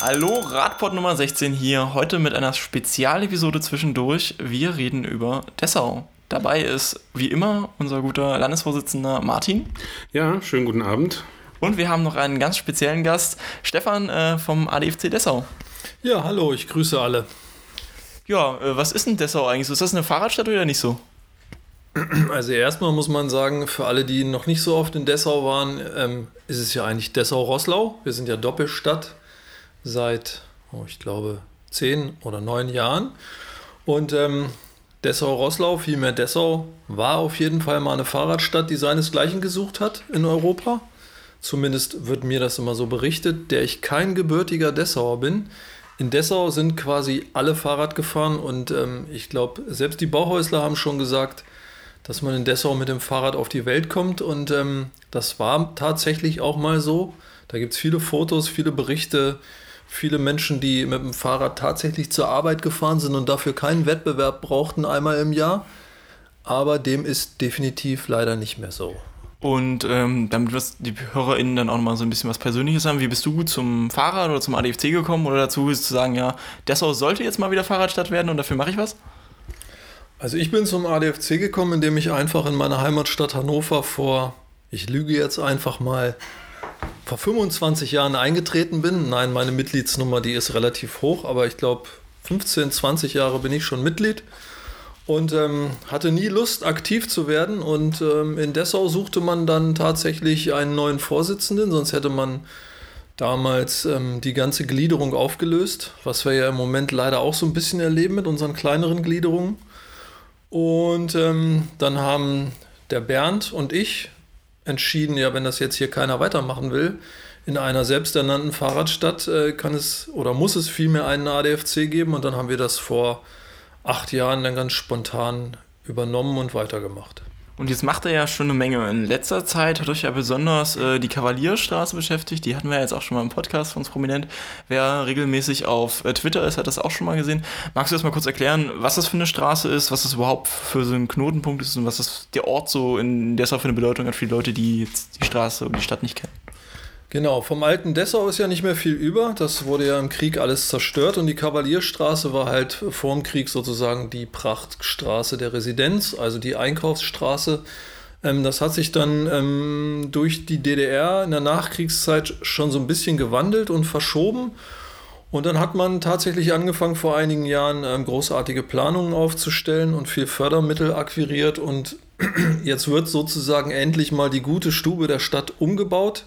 Hallo, Radport Nummer 16 hier. Heute mit einer Spezialepisode zwischendurch. Wir reden über Dessau. Dabei ist wie immer unser guter Landesvorsitzender Martin. Ja, schönen guten Abend. Und wir haben noch einen ganz speziellen Gast, Stefan äh, vom ADFC Dessau. Ja, hallo, ich grüße alle. Ja, äh, was ist denn Dessau eigentlich? Ist das eine Fahrradstadt oder nicht so? Also erstmal muss man sagen, für alle, die noch nicht so oft in Dessau waren, ähm, ist es ja eigentlich Dessau-Rosslau. Wir sind ja Doppelstadt seit, oh, ich glaube, zehn oder neun Jahren. Und ähm, Dessau-Rosslau, vielmehr Dessau, war auf jeden Fall mal eine Fahrradstadt, die seinesgleichen gesucht hat in Europa. Zumindest wird mir das immer so berichtet, der ich kein gebürtiger Dessauer bin. In Dessau sind quasi alle Fahrrad gefahren und ähm, ich glaube, selbst die Bauhäusler haben schon gesagt, dass man in Dessau mit dem Fahrrad auf die Welt kommt und ähm, das war tatsächlich auch mal so. Da gibt es viele Fotos, viele Berichte, viele Menschen, die mit dem Fahrrad tatsächlich zur Arbeit gefahren sind und dafür keinen Wettbewerb brauchten einmal im Jahr. Aber dem ist definitiv leider nicht mehr so. Und ähm, damit wirst die HörerInnen dann auch nochmal so ein bisschen was Persönliches haben. Wie bist du zum Fahrrad oder zum ADFC gekommen oder dazu zu sagen, ja, Dessau sollte jetzt mal wieder Fahrradstadt werden und dafür mache ich was? Also ich bin zum ADFC gekommen, indem ich einfach in meiner Heimatstadt Hannover vor, ich lüge jetzt einfach mal, vor 25 Jahren eingetreten bin. Nein, meine Mitgliedsnummer, die ist relativ hoch, aber ich glaube 15, 20 Jahre bin ich schon Mitglied und ähm, hatte nie Lust, aktiv zu werden. Und ähm, in Dessau suchte man dann tatsächlich einen neuen Vorsitzenden, sonst hätte man damals ähm, die ganze Gliederung aufgelöst, was wir ja im Moment leider auch so ein bisschen erleben mit unseren kleineren Gliederungen. Und ähm, dann haben der Bernd und ich entschieden, ja, wenn das jetzt hier keiner weitermachen will, in einer selbsternannten Fahrradstadt äh, kann es oder muss es vielmehr einen ADFC geben. Und dann haben wir das vor acht Jahren dann ganz spontan übernommen und weitergemacht. Und jetzt macht er ja schon eine Menge. In letzter Zeit hat euch ja besonders äh, die Kavalierstraße beschäftigt. Die hatten wir jetzt auch schon mal im Podcast von uns prominent. Wer regelmäßig auf äh, Twitter ist, hat das auch schon mal gesehen. Magst du das mal kurz erklären, was das für eine Straße ist, was das überhaupt für so ein Knotenpunkt ist und was das der Ort so in deshalb für eine Bedeutung hat für die Leute, die jetzt die Straße und die Stadt nicht kennen? Genau, vom alten Dessau ist ja nicht mehr viel über. Das wurde ja im Krieg alles zerstört und die Kavalierstraße war halt vor dem Krieg sozusagen die Prachtstraße der Residenz, also die Einkaufsstraße. Ähm, das hat sich dann ähm, durch die DDR in der Nachkriegszeit schon so ein bisschen gewandelt und verschoben. Und dann hat man tatsächlich angefangen, vor einigen Jahren ähm, großartige Planungen aufzustellen und viel Fördermittel akquiriert. Und jetzt wird sozusagen endlich mal die gute Stube der Stadt umgebaut.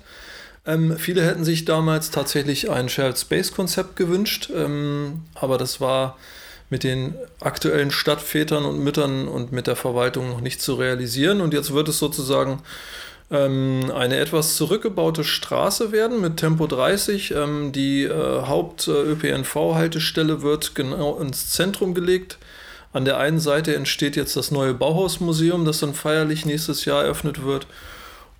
Ähm, viele hätten sich damals tatsächlich ein Shared Space Konzept gewünscht, ähm, aber das war mit den aktuellen Stadtvätern und Müttern und mit der Verwaltung noch nicht zu realisieren. Und jetzt wird es sozusagen ähm, eine etwas zurückgebaute Straße werden mit Tempo 30. Ähm, die äh, Haupt-ÖPNV-Haltestelle wird genau ins Zentrum gelegt. An der einen Seite entsteht jetzt das neue Bauhausmuseum, das dann feierlich nächstes Jahr eröffnet wird.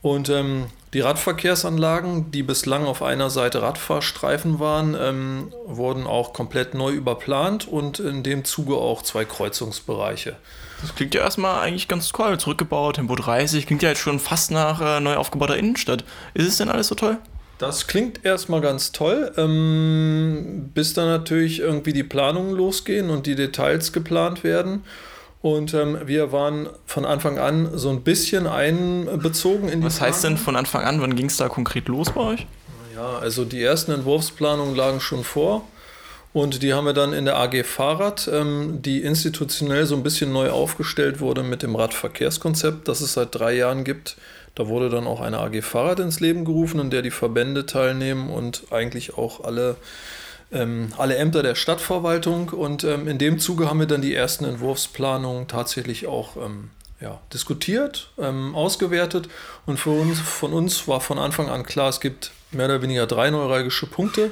Und ähm, die Radverkehrsanlagen, die bislang auf einer Seite Radfahrstreifen waren, ähm, wurden auch komplett neu überplant und in dem Zuge auch zwei Kreuzungsbereiche. Das klingt ja erstmal eigentlich ganz toll, zurückgebaut, Tempo 30, klingt ja jetzt schon fast nach äh, neu aufgebauter Innenstadt. Ist es denn alles so toll? Das klingt erstmal ganz toll, ähm, bis dann natürlich irgendwie die Planungen losgehen und die Details geplant werden. Und ähm, wir waren von Anfang an so ein bisschen einbezogen in die Was heißt denn von Anfang an? Wann ging es da konkret los bei euch? Ja, also die ersten Entwurfsplanungen lagen schon vor. Und die haben wir dann in der AG Fahrrad, ähm, die institutionell so ein bisschen neu aufgestellt wurde mit dem Radverkehrskonzept, das es seit drei Jahren gibt. Da wurde dann auch eine AG Fahrrad ins Leben gerufen, in der die Verbände teilnehmen und eigentlich auch alle ähm, alle Ämter der Stadtverwaltung und ähm, in dem Zuge haben wir dann die ersten Entwurfsplanungen tatsächlich auch ähm, ja, diskutiert, ähm, ausgewertet und für uns, von uns war von Anfang an klar, es gibt mehr oder weniger drei neuralgische Punkte.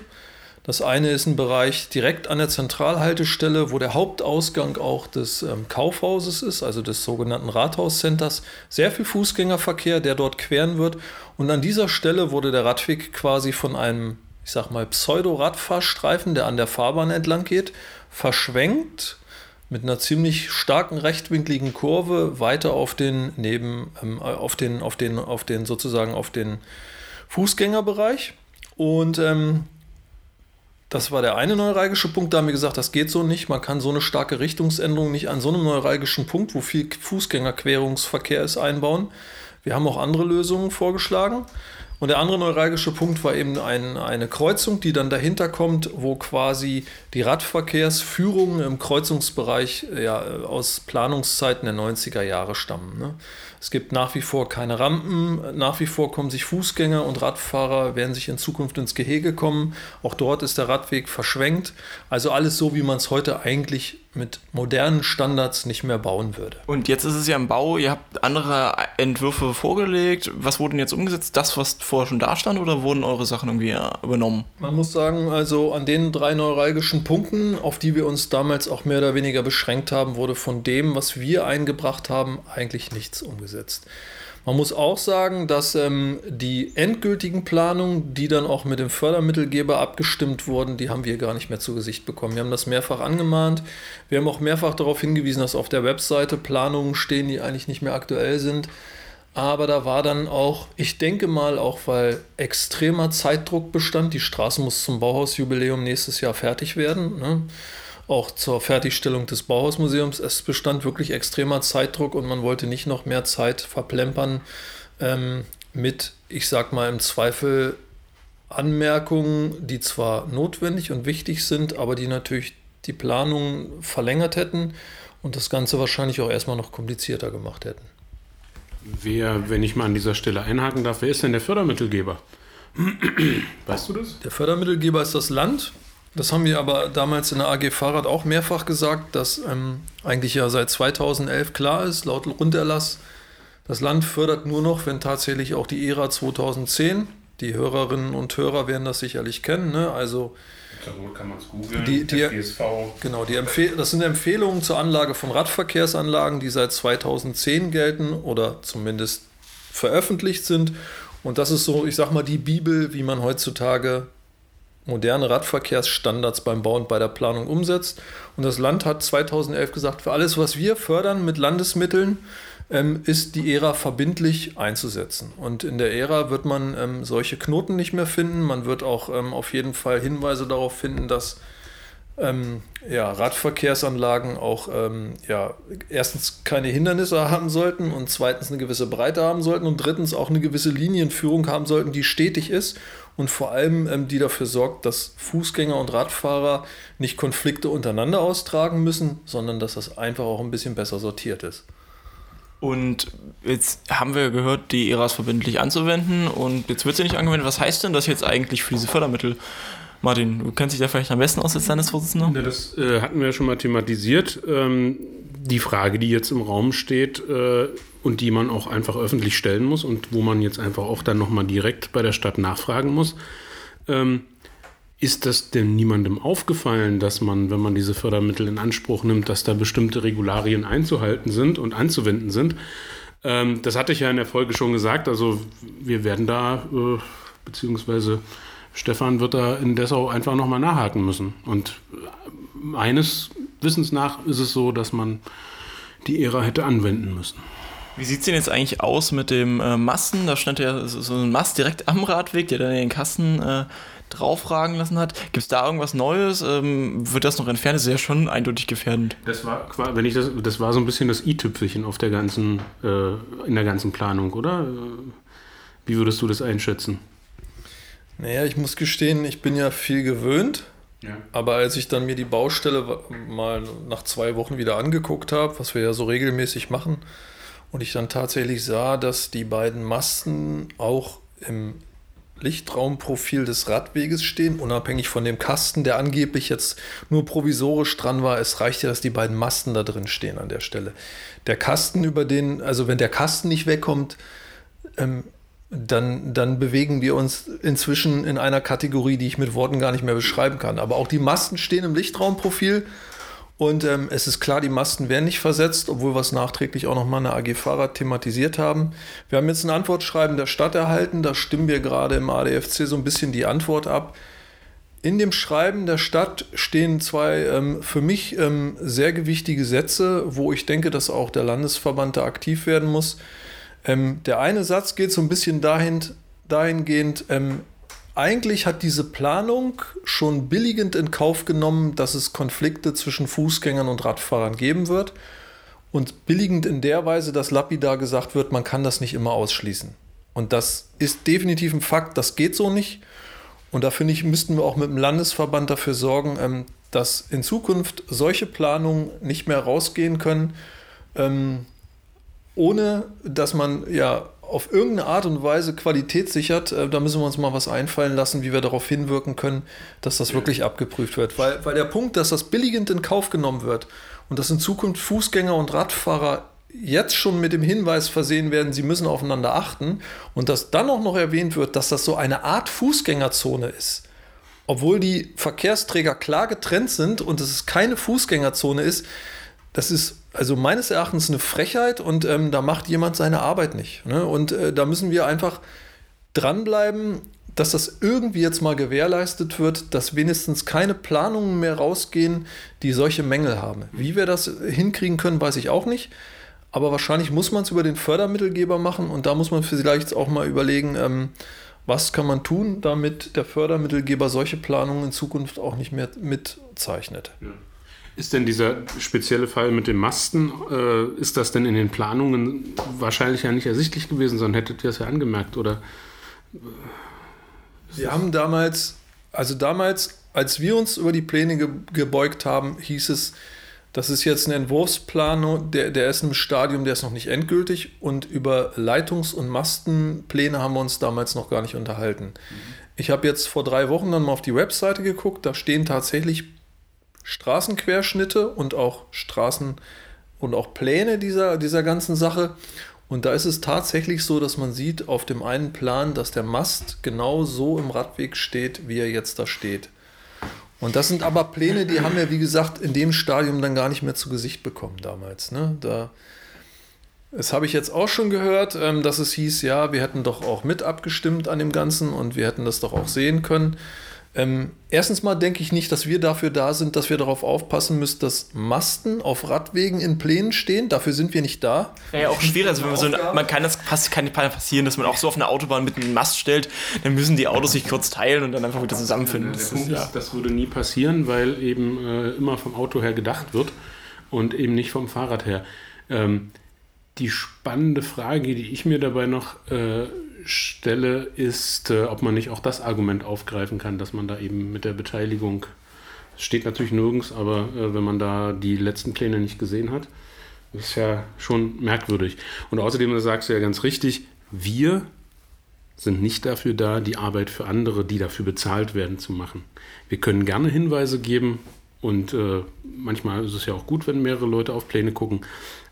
Das eine ist ein Bereich direkt an der Zentralhaltestelle, wo der Hauptausgang auch des ähm, Kaufhauses ist, also des sogenannten Rathauscenters. Sehr viel Fußgängerverkehr, der dort queren wird. Und an dieser Stelle wurde der Radweg quasi von einem ich sag mal, Pseudo-Radfahrstreifen, der an der Fahrbahn entlang geht, verschwenkt mit einer ziemlich starken rechtwinkligen Kurve weiter auf den neben ähm, auf den auf den auf den sozusagen auf den Fußgängerbereich und ähm, das war der eine neuralgische Punkt. Da haben wir gesagt, das geht so nicht. Man kann so eine starke Richtungsänderung nicht an so einem neuralgischen Punkt, wo viel Fußgängerquerungsverkehr ist, einbauen. Wir haben auch andere Lösungen vorgeschlagen. Und der andere neuralgische Punkt war eben ein, eine Kreuzung, die dann dahinter kommt, wo quasi die Radverkehrsführungen im Kreuzungsbereich ja, aus Planungszeiten der 90er Jahre stammen. Ne? Es gibt nach wie vor keine Rampen, nach wie vor kommen sich Fußgänger und Radfahrer, werden sich in Zukunft ins Gehege kommen. Auch dort ist der Radweg verschwenkt. Also alles so, wie man es heute eigentlich mit modernen Standards nicht mehr bauen würde. Und jetzt ist es ja im Bau, ihr habt andere Entwürfe vorgelegt. Was wurde denn jetzt umgesetzt? Das, was vorher schon da stand, oder wurden eure Sachen irgendwie übernommen? Man muss sagen, also an den drei neuralgischen Punkten, auf die wir uns damals auch mehr oder weniger beschränkt haben, wurde von dem, was wir eingebracht haben, eigentlich nichts umgesetzt. Man muss auch sagen, dass ähm, die endgültigen Planungen, die dann auch mit dem Fördermittelgeber abgestimmt wurden, die haben wir gar nicht mehr zu Gesicht bekommen. Wir haben das mehrfach angemahnt. Wir haben auch mehrfach darauf hingewiesen, dass auf der Webseite Planungen stehen, die eigentlich nicht mehr aktuell sind. Aber da war dann auch, ich denke mal, auch weil extremer Zeitdruck bestand, die Straße muss zum Bauhausjubiläum nächstes Jahr fertig werden. Ne? Auch zur Fertigstellung des Bauhausmuseums. Es bestand wirklich extremer Zeitdruck und man wollte nicht noch mehr Zeit verplempern ähm, mit, ich sag mal, im Zweifel Anmerkungen, die zwar notwendig und wichtig sind, aber die natürlich die Planung verlängert hätten und das Ganze wahrscheinlich auch erstmal noch komplizierter gemacht hätten. Wer, wenn ich mal an dieser Stelle einhaken darf, wer ist denn der Fördermittelgeber? Weißt du das? Der Fördermittelgeber ist das Land. Das haben wir aber damals in der AG Fahrrad auch mehrfach gesagt, dass ähm, eigentlich ja seit 2011 klar ist, laut Runderlass, das Land fördert nur noch, wenn tatsächlich auch die ERA 2010, die Hörerinnen und Hörer werden das sicherlich kennen, ne? also kann man es googeln, die, die, Genau, die das sind Empfehlungen zur Anlage von Radverkehrsanlagen, die seit 2010 gelten oder zumindest veröffentlicht sind. Und das ist so, ich sag mal, die Bibel, wie man heutzutage moderne Radverkehrsstandards beim Bau und bei der Planung umsetzt. Und das Land hat 2011 gesagt, für alles, was wir fördern mit Landesmitteln, ähm, ist die ERA verbindlich einzusetzen. Und in der ERA wird man ähm, solche Knoten nicht mehr finden. Man wird auch ähm, auf jeden Fall Hinweise darauf finden, dass ähm, ja, Radverkehrsanlagen auch ähm, ja, erstens keine Hindernisse haben sollten und zweitens eine gewisse Breite haben sollten und drittens auch eine gewisse Linienführung haben sollten, die stetig ist und vor allem ähm, die dafür sorgt, dass Fußgänger und Radfahrer nicht Konflikte untereinander austragen müssen, sondern dass das einfach auch ein bisschen besser sortiert ist. Und jetzt haben wir gehört, die ERAs verbindlich anzuwenden und jetzt wird sie nicht angewendet. Was heißt denn das jetzt eigentlich für diese Fördermittel? Martin, du kennst dich da vielleicht am besten aus als Landesvorsitzender? Ja, das äh, hatten wir ja schon mal thematisiert. Ähm, die Frage, die jetzt im Raum steht, äh, und die man auch einfach öffentlich stellen muss und wo man jetzt einfach auch dann nochmal direkt bei der Stadt nachfragen muss. Ähm, ist das denn niemandem aufgefallen, dass man, wenn man diese Fördermittel in Anspruch nimmt, dass da bestimmte Regularien einzuhalten sind und anzuwenden sind? Ähm, das hatte ich ja in der Folge schon gesagt. Also wir werden da, äh, beziehungsweise Stefan wird da in Dessau einfach nochmal nachhaken müssen. Und meines Wissens nach ist es so, dass man die Ära hätte anwenden müssen. Wie sieht es denn jetzt eigentlich aus mit dem äh, Masten? Da stand ja so, so, ein Mast direkt am Radweg, der dann den Kasten äh, draufragen lassen hat. Gibt es da irgendwas Neues? Ähm, wird das noch entfernt? Das ist ja schon eindeutig gefährdend. Das war, wenn ich das, das war so ein bisschen das i-Tüpfelchen auf der ganzen, äh, in der ganzen Planung, oder? Wie würdest du das einschätzen? Naja, ich muss gestehen, ich bin ja viel gewöhnt. Ja. Aber als ich dann mir die Baustelle mal nach zwei Wochen wieder angeguckt habe, was wir ja so regelmäßig machen, und ich dann tatsächlich sah, dass die beiden Masten auch im Lichtraumprofil des Radweges stehen, unabhängig von dem Kasten, der angeblich jetzt nur provisorisch dran war. Es reicht ja, dass die beiden Masten da drin stehen an der Stelle. Der Kasten, über den, also wenn der Kasten nicht wegkommt, ähm, dann, dann bewegen wir uns inzwischen in einer Kategorie, die ich mit Worten gar nicht mehr beschreiben kann. Aber auch die Masten stehen im Lichtraumprofil und ähm, es ist klar, die Masten werden nicht versetzt, obwohl wir es nachträglich auch nochmal in der AG Fahrrad thematisiert haben. Wir haben jetzt ein Antwortschreiben der Stadt erhalten, da stimmen wir gerade im ADFC so ein bisschen die Antwort ab. In dem Schreiben der Stadt stehen zwei ähm, für mich ähm, sehr gewichtige Sätze, wo ich denke, dass auch der Landesverband da aktiv werden muss. Ähm, der eine Satz geht so ein bisschen dahin, dahingehend, ähm, eigentlich hat diese Planung schon billigend in Kauf genommen, dass es Konflikte zwischen Fußgängern und Radfahrern geben wird. Und billigend in der Weise, dass lapidar gesagt wird, man kann das nicht immer ausschließen. Und das ist definitiv ein Fakt, das geht so nicht. Und da finde ich, müssten wir auch mit dem Landesverband dafür sorgen, ähm, dass in Zukunft solche Planungen nicht mehr rausgehen können, ähm, ohne dass man ja auf irgendeine Art und Weise Qualität sichert. Äh, da müssen wir uns mal was einfallen lassen, wie wir darauf hinwirken können, dass das wirklich abgeprüft wird. Weil, weil der Punkt, dass das billigend in Kauf genommen wird und dass in Zukunft Fußgänger und Radfahrer jetzt schon mit dem Hinweis versehen werden, sie müssen aufeinander achten und dass dann auch noch erwähnt wird, dass das so eine Art Fußgängerzone ist, obwohl die Verkehrsträger klar getrennt sind und es keine Fußgängerzone ist, das ist also meines Erachtens eine Frechheit und ähm, da macht jemand seine Arbeit nicht. Ne? Und äh, da müssen wir einfach dranbleiben, dass das irgendwie jetzt mal gewährleistet wird, dass wenigstens keine Planungen mehr rausgehen, die solche Mängel haben. Wie wir das hinkriegen können, weiß ich auch nicht. Aber wahrscheinlich muss man es über den Fördermittelgeber machen und da muss man vielleicht auch mal überlegen, ähm, was kann man tun, damit der Fördermittelgeber solche Planungen in Zukunft auch nicht mehr mitzeichnet. Ja. Ist denn dieser spezielle Fall mit dem Masten, äh, ist das denn in den Planungen wahrscheinlich ja nicht ersichtlich gewesen, sondern hättet ihr es ja angemerkt, oder? Wir haben damals, also damals, als wir uns über die Pläne ge gebeugt haben, hieß es, das ist jetzt ein Entwurfsplan, der, der ist im Stadium, der ist noch nicht endgültig und über Leitungs- und Mastenpläne haben wir uns damals noch gar nicht unterhalten. Mhm. Ich habe jetzt vor drei Wochen dann mal auf die Webseite geguckt, da stehen tatsächlich Straßenquerschnitte und auch Straßen und auch Pläne dieser, dieser ganzen Sache. Und da ist es tatsächlich so, dass man sieht auf dem einen Plan, dass der Mast genau so im Radweg steht, wie er jetzt da steht. Und das sind aber Pläne, die haben wir, wie gesagt, in dem Stadium dann gar nicht mehr zu Gesicht bekommen damals. Ne? Da, das habe ich jetzt auch schon gehört, ähm, dass es hieß, ja, wir hätten doch auch mit abgestimmt an dem Ganzen und wir hätten das doch auch sehen können. Ähm, erstens mal denke ich nicht, dass wir dafür da sind, dass wir darauf aufpassen müssen, dass Masten auf Radwegen in Plänen stehen. Dafür sind wir nicht da. Ja, ja auch schwierig. Also wenn man, so ein, man kann das kann passieren, dass man auch so auf eine Autobahn mit einem Mast stellt, dann müssen die Autos sich kurz teilen und dann einfach wieder zusammenfinden. Das, ist, ja. das würde nie passieren, weil eben äh, immer vom Auto her gedacht wird und eben nicht vom Fahrrad her. Ähm, die spannende Frage, die ich mir dabei noch äh, stelle, ist, äh, ob man nicht auch das Argument aufgreifen kann, dass man da eben mit der Beteiligung, steht natürlich nirgends, aber äh, wenn man da die letzten Pläne nicht gesehen hat, ist ja schon merkwürdig. Und außerdem, sagst du ja ganz richtig, wir sind nicht dafür da, die Arbeit für andere, die dafür bezahlt werden, zu machen. Wir können gerne Hinweise geben und äh, manchmal ist es ja auch gut, wenn mehrere Leute auf Pläne gucken.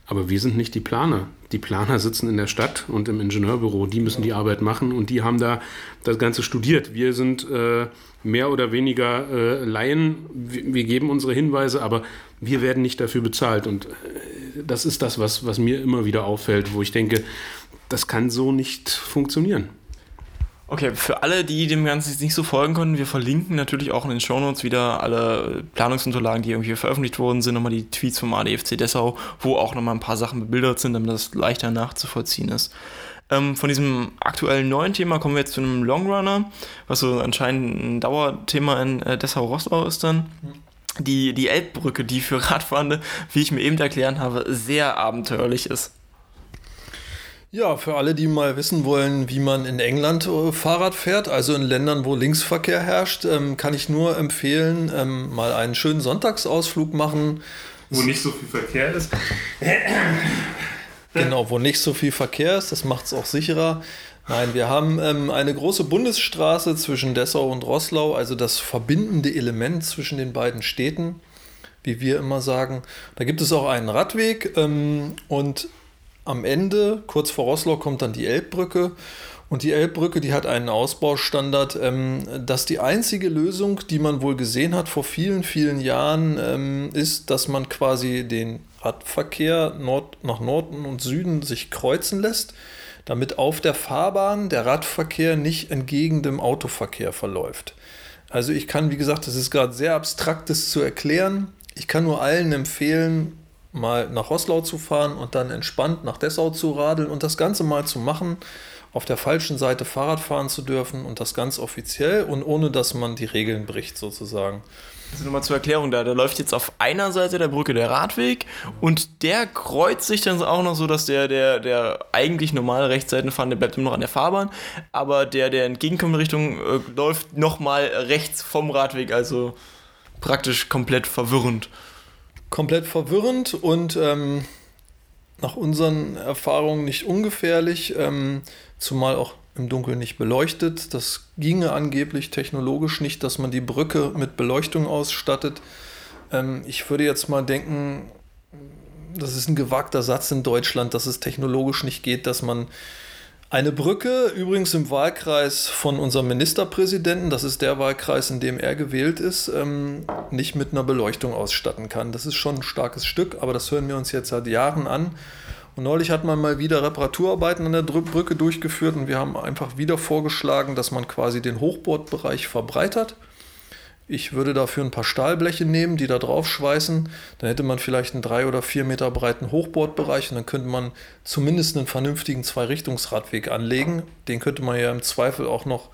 Aber wir sind nicht die Planer. Die Planer sitzen in der Stadt und im Ingenieurbüro. Die müssen die Arbeit machen und die haben da das Ganze studiert. Wir sind äh, mehr oder weniger äh, Laien. Wir, wir, geben unsere Hinweise, aber wir werden nicht dafür bezahlt. Und äh, das ist das, was, was mir immer wieder auffällt, wo ich denke, das kann so nicht funktionieren. Okay, für alle, die dem Ganzen nicht so folgen konnten, wir verlinken natürlich auch in den Shownotes wieder alle Planungsunterlagen, die irgendwie veröffentlicht worden sind, nochmal die Tweets vom ADFC Dessau, wo auch nochmal ein paar Sachen bebildert sind, damit das leichter nachzuvollziehen ist. Ähm, von diesem aktuellen neuen Thema kommen wir jetzt zu einem Longrunner, was so anscheinend ein Dauerthema in äh, Dessau-Rosslau ist dann. Die, die Elbbrücke, die für Radfahrende, wie ich mir eben erklären habe, sehr abenteuerlich ist. Ja, für alle, die mal wissen wollen, wie man in England äh, Fahrrad fährt, also in Ländern, wo Linksverkehr herrscht, ähm, kann ich nur empfehlen, ähm, mal einen schönen Sonntagsausflug machen. Wo nicht so viel Verkehr ist. genau, wo nicht so viel Verkehr ist, das macht es auch sicherer. Nein, wir haben ähm, eine große Bundesstraße zwischen Dessau und Roßlau, also das verbindende Element zwischen den beiden Städten, wie wir immer sagen. Da gibt es auch einen Radweg ähm, und am Ende, kurz vor Roßlau, kommt dann die Elbbrücke. Und die Elbbrücke, die hat einen Ausbaustandard. Ähm, dass die einzige Lösung, die man wohl gesehen hat vor vielen, vielen Jahren, ähm, ist, dass man quasi den Radverkehr Nord nach Norden und Süden sich kreuzen lässt, damit auf der Fahrbahn der Radverkehr nicht entgegen dem Autoverkehr verläuft. Also ich kann, wie gesagt, das ist gerade sehr abstrakt, das zu erklären. Ich kann nur allen empfehlen, mal nach Hoslau zu fahren und dann entspannt nach Dessau zu radeln und das Ganze mal zu machen. auf der falschen Seite Fahrrad fahren zu dürfen und das ganz offiziell und ohne dass man die Regeln bricht sozusagen. Also nochmal zur Erklärung da, da läuft jetzt auf einer Seite der Brücke der Radweg und der kreuzt sich dann auch noch so, dass der, der, der eigentlich normale Rechtsseitenfahrende bleibt immer noch an der Fahrbahn, aber der, der entgegenkommende Richtung äh, läuft nochmal rechts vom Radweg, also praktisch komplett verwirrend. Komplett verwirrend und ähm, nach unseren Erfahrungen nicht ungefährlich, ähm, zumal auch im Dunkeln nicht beleuchtet. Das ginge angeblich technologisch nicht, dass man die Brücke mit Beleuchtung ausstattet. Ähm, ich würde jetzt mal denken, das ist ein gewagter Satz in Deutschland, dass es technologisch nicht geht, dass man eine Brücke, übrigens im Wahlkreis von unserem Ministerpräsidenten, das ist der Wahlkreis, in dem er gewählt ist, ähm, nicht mit einer Beleuchtung ausstatten kann. Das ist schon ein starkes Stück, aber das hören wir uns jetzt seit Jahren an. Und neulich hat man mal wieder Reparaturarbeiten an der Brücke durchgeführt und wir haben einfach wieder vorgeschlagen, dass man quasi den Hochbordbereich verbreitert. Ich würde dafür ein paar Stahlbleche nehmen, die da drauf schweißen. Dann hätte man vielleicht einen drei oder vier Meter breiten Hochbordbereich und dann könnte man zumindest einen vernünftigen Zweirichtungsradweg anlegen. Den könnte man ja im Zweifel auch noch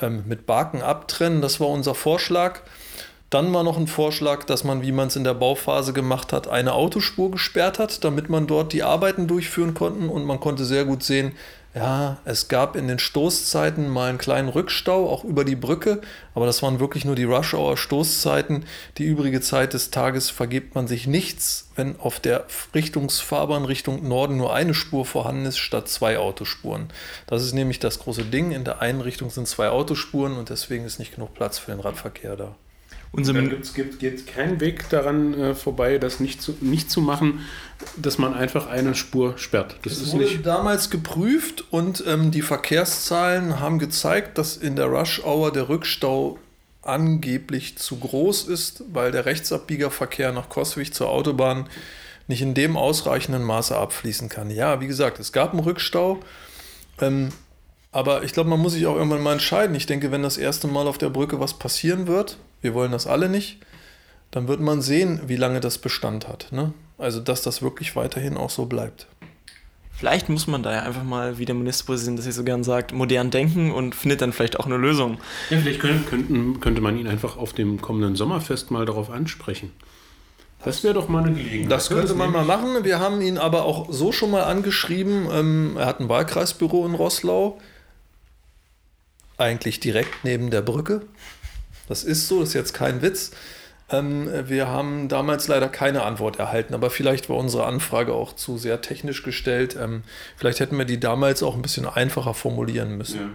ähm, mit Baken abtrennen. Das war unser Vorschlag. Dann war noch ein Vorschlag, dass man, wie man es in der Bauphase gemacht hat, eine Autospur gesperrt hat, damit man dort die Arbeiten durchführen konnte. Und man konnte sehr gut sehen, ja, es gab in den Stoßzeiten mal einen kleinen Rückstau, auch über die Brücke, aber das waren wirklich nur die Rush-Hour-Stoßzeiten. Die übrige Zeit des Tages vergibt man sich nichts, wenn auf der Richtungsfahrbahn Richtung Norden nur eine Spur vorhanden ist, statt zwei Autospuren. Das ist nämlich das große Ding. In der einen Richtung sind zwei Autospuren und deswegen ist nicht genug Platz für den Radverkehr da. Und dann gibt's, gibt, geht kein Weg daran äh, vorbei, das nicht zu, nicht zu machen, dass man einfach eine Spur sperrt. Das es ist wurde nicht. damals geprüft und ähm, die Verkehrszahlen haben gezeigt, dass in der Rush-Hour der Rückstau angeblich zu groß ist, weil der Rechtsabbiegerverkehr nach Koswig zur Autobahn nicht in dem ausreichenden Maße abfließen kann. Ja, wie gesagt, es gab einen Rückstau. Ähm, aber ich glaube, man muss sich auch irgendwann mal entscheiden. Ich denke, wenn das erste Mal auf der Brücke was passieren wird, wir wollen das alle nicht, dann wird man sehen, wie lange das Bestand hat. Ne? Also, dass das wirklich weiterhin auch so bleibt. Vielleicht muss man da ja einfach mal, wie der Ministerpräsident das hier so gern sagt, modern denken und findet dann vielleicht auch eine Lösung. Ja, vielleicht können, könnten, könnte man ihn einfach auf dem kommenden Sommerfest mal darauf ansprechen. Das wäre doch mal eine Gelegenheit. Das könnte man mal machen. Wir haben ihn aber auch so schon mal angeschrieben. Ähm, er hat ein Wahlkreisbüro in Roßlau. Eigentlich direkt neben der Brücke. Das ist so, das ist jetzt kein Witz. Ähm, wir haben damals leider keine Antwort erhalten, aber vielleicht war unsere Anfrage auch zu sehr technisch gestellt. Ähm, vielleicht hätten wir die damals auch ein bisschen einfacher formulieren müssen. Ja.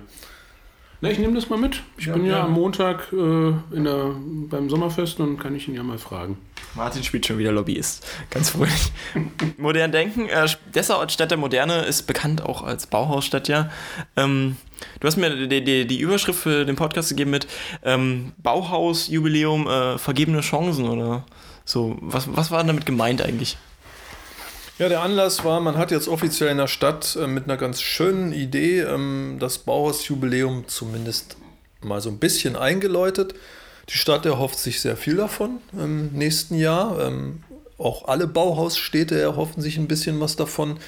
Na, ich nehme das mal mit. Ich Ja, bin ja gerne. am Montag äh, in der, beim Sommerfest und kann ich ihn ja mal fragen. Martin spielt schon wieder Lobbyist. Ganz fröhlich. Modern denken. Äh, Dessau Stadt der Moderne ist bekannt auch als Bauhausstadt, ja. Ähm, du hast mir die, die, die Überschrift für den Podcast gegeben mit ähm, Bauhaus-Jubiläum, äh, vergebene Chancen oder so. Was, was war damit gemeint eigentlich? Ja, der Anlass war, man hat jetzt offiziell in der Stadt äh, mit einer ganz schönen Idee ähm, das Bauhausjubiläum zumindest mal so ein bisschen eingeläutet. Die Stadt erhofft sich sehr viel davon im nächsten Jahr. Ähm, auch alle Bauhausstädte erhoffen sich ein bisschen was davon.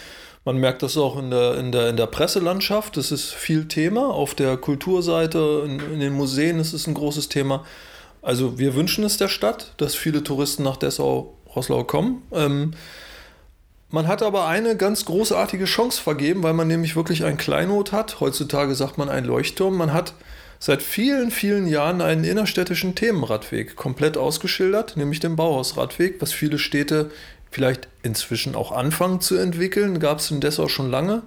Man merkt das auch in der, in der, in der Presselandschaft. Das ist viel Thema. Auf der Kulturseite, in, in den Museen ist es ein großes Thema. Also wir wünschen es der Stadt, dass viele Touristen nach Dessau-Rosslau kommen. Ähm, man hat aber eine ganz großartige Chance vergeben, weil man nämlich wirklich ein Kleinod hat. Heutzutage sagt man ein Leuchtturm. Man hat seit vielen, vielen Jahren einen innerstädtischen Themenradweg komplett ausgeschildert, nämlich den Bauhausradweg, was viele Städte vielleicht inzwischen auch anfangen zu entwickeln. Gab es in Dessau schon lange.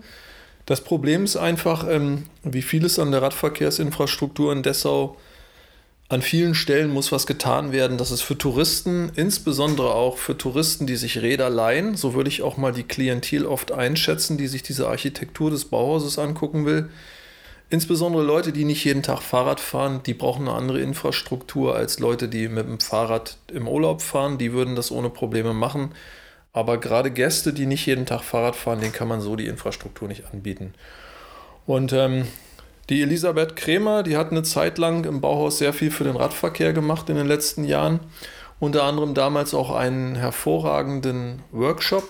Das Problem ist einfach, ähm, wie vieles an der Radverkehrsinfrastruktur in Dessau, an vielen Stellen muss was getan werden, dass es für Touristen, insbesondere auch für Touristen, die sich Räder leihen, so würde ich auch mal die Klientel oft einschätzen, die sich diese Architektur des Bauhauses angucken will. Insbesondere Leute, die nicht jeden Tag Fahrrad fahren, die brauchen eine andere Infrastruktur als Leute, die mit dem Fahrrad im Urlaub fahren. Die würden das ohne Probleme machen. Aber gerade Gäste, die nicht jeden Tag Fahrrad fahren, denen kann man so die Infrastruktur nicht anbieten. Und ähm, die Elisabeth Kremer, die hat eine Zeit lang im Bauhaus sehr viel für den Radverkehr gemacht in den letzten Jahren. Unter anderem damals auch einen hervorragenden Workshop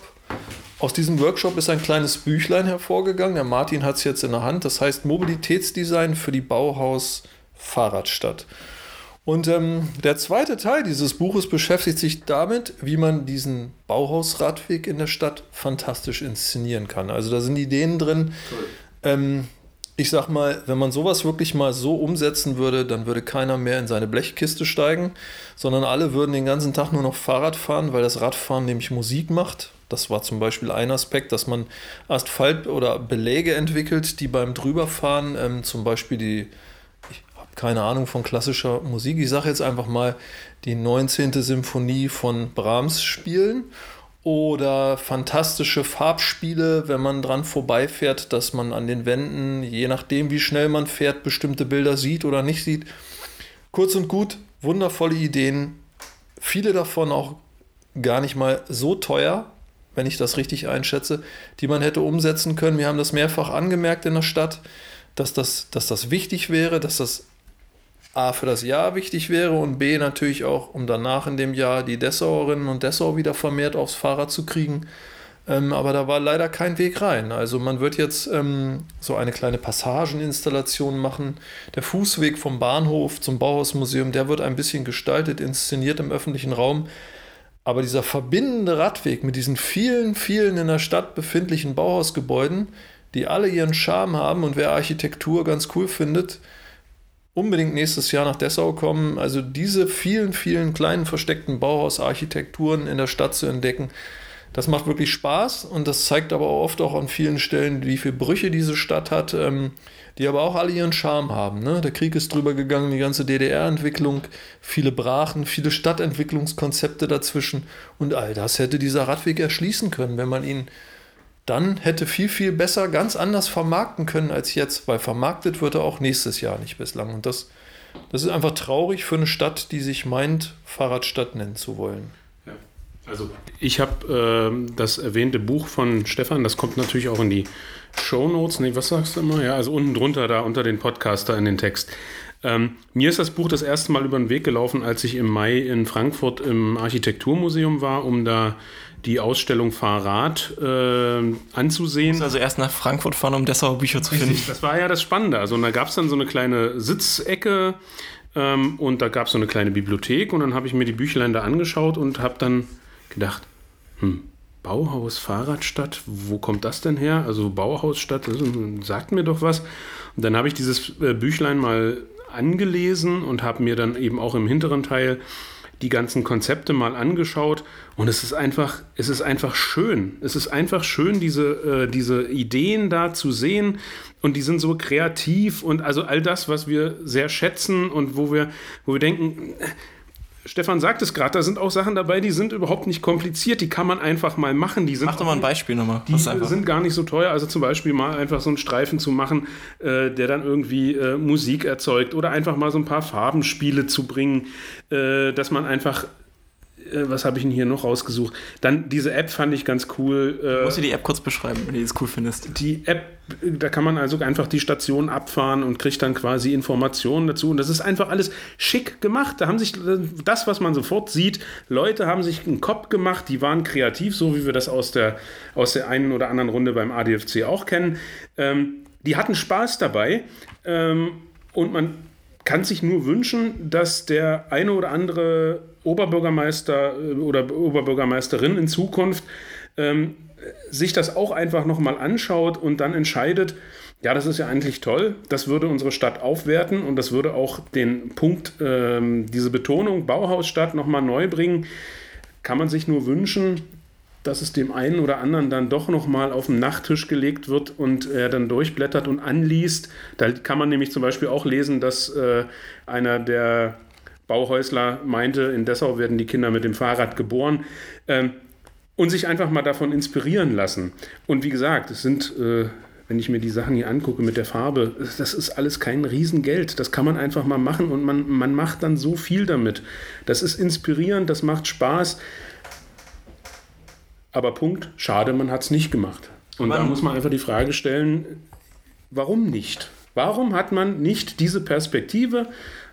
aus diesem Workshop ist ein kleines Büchlein hervorgegangen. Der Martin hat es jetzt in der Hand. Das heißt Mobilitätsdesign für die Bauhaus Fahrradstadt. Und ähm, der zweite Teil dieses Buches beschäftigt sich damit, wie man diesen Bauhausradweg in der Stadt fantastisch inszenieren kann. Also da sind Ideen drin. Ähm, ich sag mal, wenn man sowas wirklich mal so umsetzen würde, dann würde keiner mehr in seine Blechkiste steigen, sondern alle würden den ganzen Tag nur noch Fahrrad fahren, weil das Radfahren nämlich Musik macht. Das war zum Beispiel ein Aspekt, dass man Asphalt oder Beläge entwickelt, die beim Drüberfahren ähm, zum Beispiel die, ich habe keine Ahnung von klassischer Musik, ich sage jetzt einfach mal die 19. Symphonie von Brahms spielen oder fantastische Farbspiele, wenn man dran vorbeifährt, dass man an den Wänden, je nachdem wie schnell man fährt, bestimmte Bilder sieht oder nicht sieht. Kurz und gut, wundervolle Ideen, viele davon auch gar nicht mal so teuer, wenn ich das richtig einschätze, die man hätte umsetzen können. Wir haben das mehrfach angemerkt in der Stadt, dass das, dass das wichtig wäre, dass das A für das Jahr wichtig wäre und B natürlich auch, um danach in dem Jahr die Dessauerinnen und Dessauer wieder vermehrt aufs Fahrrad zu kriegen. Ähm, aber da war leider kein Weg rein. Also man wird jetzt ähm, so eine kleine Passageninstallation machen. Der Fußweg vom Bahnhof zum Bauhausmuseum, der wird ein bisschen gestaltet, inszeniert im öffentlichen Raum. Aber dieser verbindende Radweg mit diesen vielen, vielen in der Stadt befindlichen Bauhausgebäuden, die alle ihren Charme haben und wer Architektur ganz cool findet, unbedingt nächstes Jahr nach Dessau kommen. Also diese vielen, vielen kleinen versteckten Bauhausarchitekturen in der Stadt zu entdecken, das macht wirklich Spaß und das zeigt aber oft auch an vielen Stellen, wie viele Brüche diese Stadt hat, ähm, die aber auch alle ihren Charme haben. Ne? Der Krieg ist drüber gegangen, die ganze DDR-Entwicklung, viele Brachen, viele Stadtentwicklungskonzepte dazwischen und all das hätte dieser Radweg erschließen können, wenn man ihn dann hätte viel, viel besser ganz anders vermarkten können als jetzt, weil vermarktet wird er auch nächstes Jahr nicht bislang. Und das, das ist einfach traurig für eine Stadt, die sich meint, Fahrradstadt nennen zu wollen. Also ich habe äh, das erwähnte Buch von Stefan, das kommt natürlich auch in die Show Notes. Nee, was sagst du immer? Ja, also unten drunter da unter den Podcaster in den Text. Ähm, mir ist das Buch das erste Mal über den Weg gelaufen, als ich im Mai in Frankfurt im Architekturmuseum war, um da die Ausstellung Fahrrad äh, anzusehen. Du also erst nach Frankfurt fahren, um Dessauer Bücher zu finden. Das war ja das Spannende. Also da gab es dann so eine kleine Sitzecke ähm, und da gab es so eine kleine Bibliothek und dann habe ich mir die Büchlein da angeschaut und habe dann gedacht, hm, Bauhaus, Fahrradstadt, wo kommt das denn her? Also Bauhausstadt, das sagt mir doch was. Und dann habe ich dieses äh, Büchlein mal angelesen und habe mir dann eben auch im hinteren Teil die ganzen Konzepte mal angeschaut und es ist einfach, es ist einfach schön. Es ist einfach schön, diese, äh, diese Ideen da zu sehen und die sind so kreativ und also all das, was wir sehr schätzen und wo wir, wo wir denken, Stefan sagt es gerade, da sind auch Sachen dabei, die sind überhaupt nicht kompliziert, die kann man einfach mal machen. Die sind Mach doch mal ein Beispiel nochmal. Die sind gar nicht so teuer. Also zum Beispiel mal einfach so einen Streifen zu machen, äh, der dann irgendwie äh, Musik erzeugt oder einfach mal so ein paar Farbenspiele zu bringen, äh, dass man einfach was habe ich denn hier noch rausgesucht? Dann diese App fand ich ganz cool. Äh, Musst du die App kurz beschreiben, wenn du das cool findest? Die App, da kann man also einfach die Station abfahren und kriegt dann quasi Informationen dazu. Und das ist einfach alles schick gemacht. Da haben sich äh, das, was man sofort sieht, Leute haben sich einen Kopf gemacht, die waren kreativ, so wie wir das aus der, aus der einen oder anderen Runde beim ADFC auch kennen. Ähm, die hatten Spaß dabei. Ähm, und man kann sich nur wünschen, dass der eine oder andere Oberbürgermeister äh, oder Oberbürgermeisterin in Zukunft ähm, sich das auch einfach nochmal anschaut und dann entscheidet, ja, das ist ja eigentlich toll, das würde unsere Stadt aufwerten und das würde auch den Punkt, ähm, diese Betonung Bauhausstadt nochmal neu bringen. Kann man sich nur wünschen, dass es dem einen oder anderen dann doch nochmal auf den Nachttisch gelegt wird und er dann durchblättert und anliest. Da kann man nämlich zum Beispiel auch lesen, dass äh, einer der Bauhäusler meinte, in Dessau werden die Kinder mit dem Fahrrad geboren. Ähm, und sich einfach mal davon inspirieren lassen. Und wie gesagt, es sind, äh, wenn ich mir die Sachen hier angucke mit der Farbe, das ist alles kein Riesengeld. Das kann man einfach mal machen und man, man macht dann so viel damit. Das ist inspirierend, das macht Spaß. Aber Punkt, schade, man hat es nicht gemacht. Und man, da muss man einfach die Frage stellen, warum nicht? Warum hat man nicht diese Perspektive?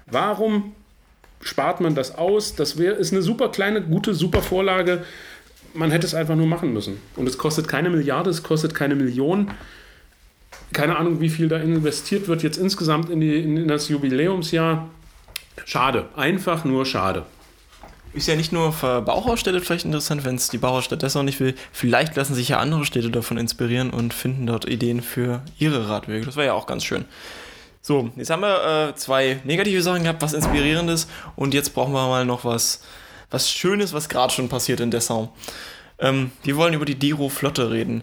Warum spart man das aus. Das wär, ist eine super kleine, gute, super Vorlage. man hätte es einfach nur machen müssen. Und es kostet keine Milliarde, es kostet keine Million. Keine Ahnung, wie viel da investiert wird jetzt insgesamt in, die, in das Jubiläumsjahr. Schade, einfach nur schade. Ist ja nicht nur für Bauhausstädte vielleicht interessant, wenn es die Bauhausstadt das auch nicht will. Vielleicht lassen sich ja andere Städte davon inspirieren und finden dort Ideen für ihre Radwege. Das wäre ja auch ganz schön. So, jetzt haben wir äh, zwei negative Sachen gehabt, was inspirierendes und jetzt brauchen wir mal noch was, was Schönes, was gerade schon passiert in Dessau. Ähm, wir wollen über die Dero-Flotte reden.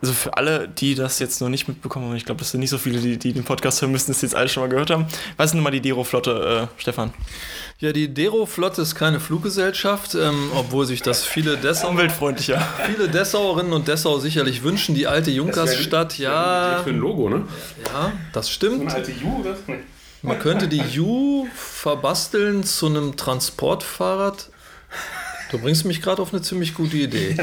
Also für alle, die das jetzt noch nicht mitbekommen haben, ich glaube, das sind nicht so viele, die, die den Podcast hören müssen, das jetzt alle schon mal gehört haben. Was ist denn mal die Dero-Flotte, äh, Stefan? Ja, die Dero-Flotte ist keine Fluggesellschaft, ähm, obwohl sich das viele Dessau Umweltfreundlicher. viele Dessauerinnen und Dessau sicherlich wünschen. Die alte Junkersstadt, ja, Für ein Logo, ne? ja, das stimmt. alte Ju, das? Man könnte die Ju verbasteln zu einem Transportfahrrad. Du bringst mich gerade auf eine ziemlich gute Idee.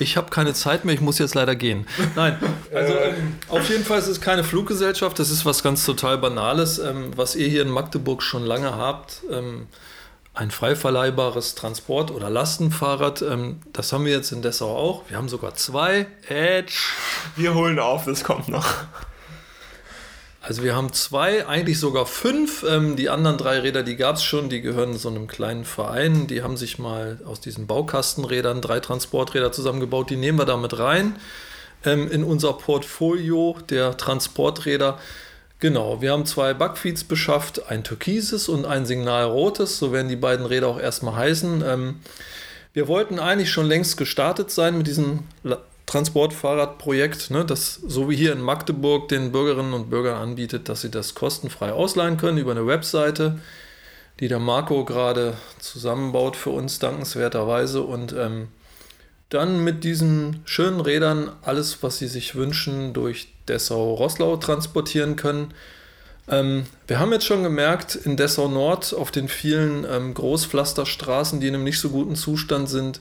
Ich habe keine Zeit mehr, ich muss jetzt leider gehen. Nein, also ähm, auf jeden Fall ist es keine Fluggesellschaft, das ist was ganz total Banales, ähm, was ihr hier in Magdeburg schon lange habt. Ähm, ein frei verleihbares Transport- oder Lastenfahrrad. Ähm, das haben wir jetzt in Dessau auch. Wir haben sogar zwei. Edge. Wir holen auf, das kommt noch. Also wir haben zwei, eigentlich sogar fünf. Ähm, die anderen drei Räder, die gab es schon, die gehören so einem kleinen Verein. Die haben sich mal aus diesen Baukastenrädern drei Transporträder zusammengebaut. Die nehmen wir da mit rein ähm, in unser Portfolio der Transporträder. Genau, wir haben zwei Bugfeeds beschafft, ein türkises und ein signalrotes. So werden die beiden Räder auch erstmal heißen. Ähm, wir wollten eigentlich schon längst gestartet sein mit diesem La- Transportfahrradprojekt, ne, das so wie hier in Magdeburg den Bürgerinnen und Bürgern anbietet, dass sie das kostenfrei ausleihen können über eine Webseite, die der Marco gerade zusammenbaut für uns dankenswerterweise und ähm, dann mit diesen schönen Rädern alles, was sie sich wünschen, durch Dessau-Rosslau transportieren können. Ähm, wir haben jetzt schon gemerkt, in Dessau Nord auf den vielen ähm, Großpflasterstraßen, die in einem nicht so guten Zustand sind,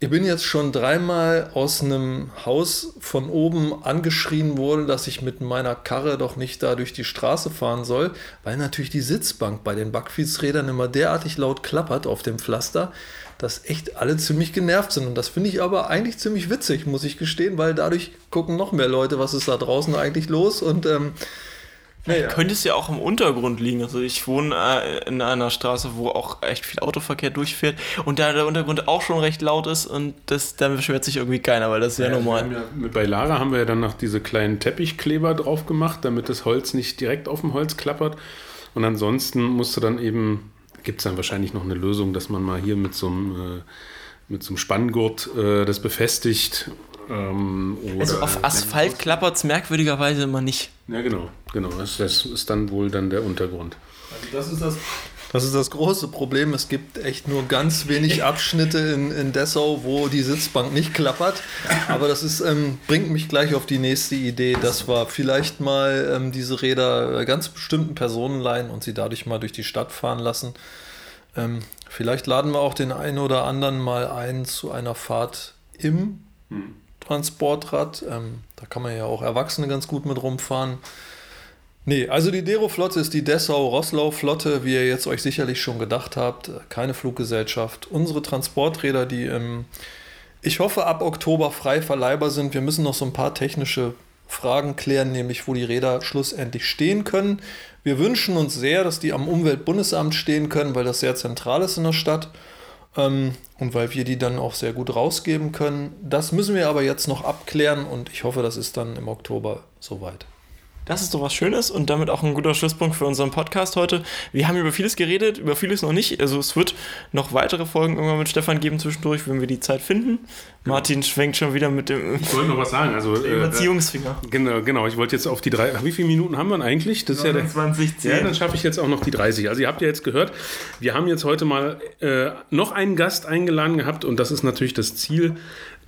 ich bin jetzt schon dreimal aus einem Haus von oben angeschrien worden, dass ich mit meiner Karre doch nicht da durch die Straße fahren soll, weil natürlich die Sitzbank bei den Backfietsrädern immer derartig laut klappert auf dem Pflaster, dass echt alle ziemlich genervt sind. Und das finde ich aber eigentlich ziemlich witzig, muss ich gestehen, weil dadurch gucken noch mehr Leute, was ist da draußen eigentlich los. Und ähm, naja. Könnte es ja auch im Untergrund liegen. Also ich wohne äh, in einer Straße, wo auch echt viel Autoverkehr durchfährt und da der Untergrund auch schon recht laut ist und das, da beschwert sich irgendwie keiner, weil das ist ja, Wir normal. ja, bei Lara haben wir ja dann noch diese kleinen Teppichkleber drauf gemacht, damit das Holz nicht direkt auf dem Holz klappert. Und ansonsten musst du dann eben, gibt es dann wahrscheinlich noch eine Lösung, dass man mal hier mit so einem, äh, mit so einem Spanngurt äh, das befestigt. Ähm, oder Also auf Asphalt klappert es merkwürdigerweise immer nicht. Ja, genau, genau. Das, das ist dann wohl dann der Untergrund. Das ist das, das ist das große Problem. Es gibt echt nur ganz wenig Abschnitte in, in Dessau, wo die Sitzbank nicht klappert. Aber das ist, ähm, bringt mich gleich auf die nächste Idee, dass wir vielleicht mal ähm, diese Räder ganz bestimmten Personen leihen und sie dadurch mal durch die Stadt fahren lassen. Ähm, vielleicht laden wir auch den einen oder anderen mal ein zu einer Fahrt im Transportrad. Ähm, da kann man ja auch Erwachsene ganz gut mit rumfahren. Nee, also die Dero-Flotte ist die Dessau-Rosslau-Flotte, wie ihr jetzt euch sicherlich schon gedacht habt. Keine Fluggesellschaft. Unsere Transporträder, die ähm, ich hoffe ab Oktober frei verleihbar sind. Wir müssen noch so ein paar technische Fragen klären, nämlich wo die Räder schlussendlich stehen können. Wir wünschen uns sehr, dass die am Umweltbundesamt stehen können, weil das sehr zentral ist in der Stadt ähm, und weil wir die dann auch sehr gut rausgeben können. Das müssen wir aber jetzt noch abklären und ich hoffe, das ist dann im Oktober soweit. Das ist doch was Schönes und damit auch ein guter Schlusspunkt für unseren Podcast heute. Wir haben über vieles geredet, über vieles noch nicht. Also es wird noch weitere Folgen irgendwann mit Stefan geben zwischendurch, wenn wir die Zeit finden. Martin schwenkt schon wieder mit dem Ich wollte noch was sagen. Also, äh, Überziehungsfinger. Genau, genau. Ich wollte jetzt auf die drei. Wie viele Minuten haben wir eigentlich? Das ist ja der. 20, Ja, dann schaffe ich jetzt auch noch die 30. Also ihr habt ja jetzt gehört, wir haben jetzt heute mal äh, noch einen Gast eingeladen gehabt und das ist natürlich das Ziel,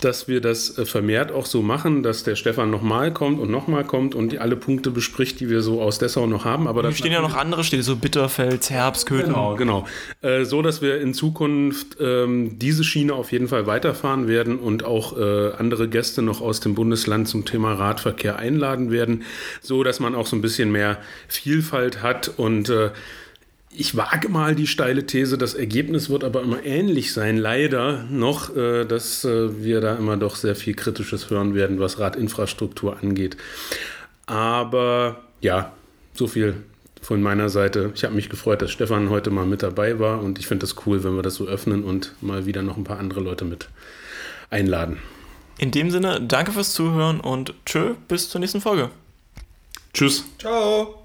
dass wir das äh, vermehrt auch so machen, dass der Stefan nochmal kommt und nochmal kommt und die alle Punkte bespricht, die wir so aus Dessau noch haben. Aber das stehen ja noch andere Städte, so Bitterfels, Herbst, Köthen. Genau, genau. Äh, so, dass wir in Zukunft ähm, diese Schiene auf jeden Fall weiterfahren werden und auch äh, andere Gäste noch aus dem Bundesland zum Thema Radverkehr einladen werden, so dass man auch so ein bisschen mehr Vielfalt hat und äh, ich wage mal die steile These, das Ergebnis wird aber immer ähnlich sein, leider noch, äh, dass äh, wir da immer doch sehr viel Kritisches hören werden, was Radinfrastruktur angeht. Aber ja, so viel von meiner Seite. Ich habe mich gefreut, dass Stefan heute mal mit dabei war und ich finde es cool, wenn wir das so öffnen und mal wieder noch ein paar andere Leute mit einladen. In dem Sinne, danke fürs Zuhören und tschö, bis zur nächsten Folge. Tschüss. Ciao.